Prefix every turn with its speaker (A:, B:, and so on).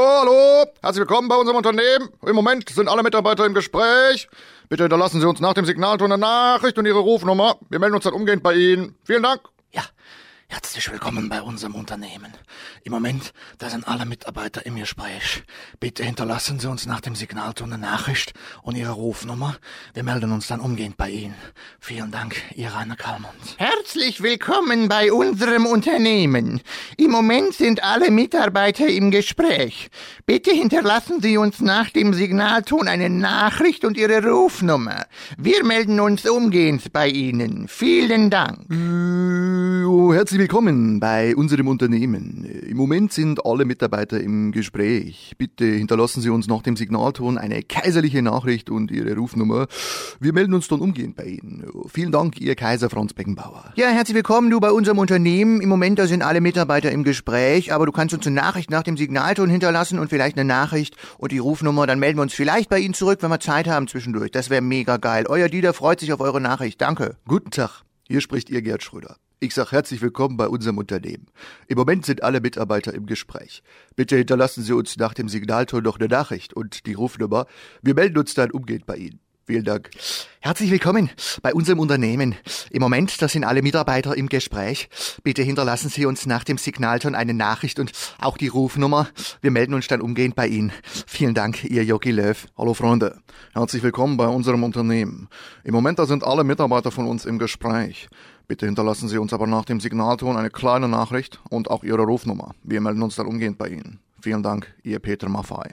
A: Hallo, herzlich willkommen bei unserem Unternehmen. Im Moment sind alle Mitarbeiter im Gespräch. Bitte hinterlassen Sie uns nach dem Signalton eine Nachricht und Ihre Rufnummer. Wir melden uns dann umgehend bei Ihnen. Vielen Dank.
B: Ja, herzlich willkommen bei unserem Unternehmen. Im Moment, da sind alle Mitarbeiter im Gespräch. Bitte hinterlassen Sie uns nach dem Signalton eine Nachricht und Ihre Rufnummer. Wir melden uns dann umgehend bei Ihnen. Vielen Dank, Ihr Rainer Kallmund.
C: Herzlich willkommen bei unserem Unternehmen. Im Moment sind alle Mitarbeiter im Gespräch. Bitte hinterlassen Sie uns nach dem Signalton eine Nachricht und Ihre Rufnummer. Wir melden uns umgehend bei Ihnen. Vielen Dank.
A: Äh, herzlich willkommen bei unserem Unternehmen. Im Moment sind alle Mitarbeiter im Gespräch. Bitte hinterlassen Sie uns nach dem Signalton eine kaiserliche Nachricht und Ihre Rufnummer. Wir melden uns dann umgehend bei Ihnen. Vielen Dank, Ihr Kaiser Franz Beckenbauer.
C: Ja, herzlich willkommen du bei unserem Unternehmen. Im Moment, da sind alle Mitarbeiter im Gespräch, aber du kannst uns eine Nachricht nach dem Signalton hinterlassen und vielleicht eine Nachricht und die Rufnummer. Dann melden wir uns vielleicht bei Ihnen zurück, wenn wir Zeit haben zwischendurch. Das wäre mega geil. Euer Dieter freut sich auf eure Nachricht. Danke.
A: Guten Tag, hier spricht Ihr Gerd Schröder. Ich sage herzlich willkommen bei unserem Unternehmen. Im Moment sind alle Mitarbeiter im Gespräch. Bitte hinterlassen Sie uns nach dem Signalton noch eine Nachricht und die Rufnummer. Wir melden uns dann umgehend bei Ihnen. Vielen Dank.
C: Herzlich willkommen bei unserem Unternehmen. Im Moment, da sind alle Mitarbeiter im Gespräch. Bitte hinterlassen Sie uns nach dem Signalton eine Nachricht und auch die Rufnummer. Wir melden uns dann umgehend bei Ihnen. Vielen Dank, Ihr Jogi Löw.
A: Hallo Freunde, herzlich willkommen bei unserem Unternehmen. Im Moment, da sind alle Mitarbeiter von uns im Gespräch. Bitte hinterlassen Sie uns aber nach dem Signalton eine kleine Nachricht und auch Ihre Rufnummer. Wir melden uns dann umgehend bei Ihnen. Vielen Dank, Ihr Peter Maffei.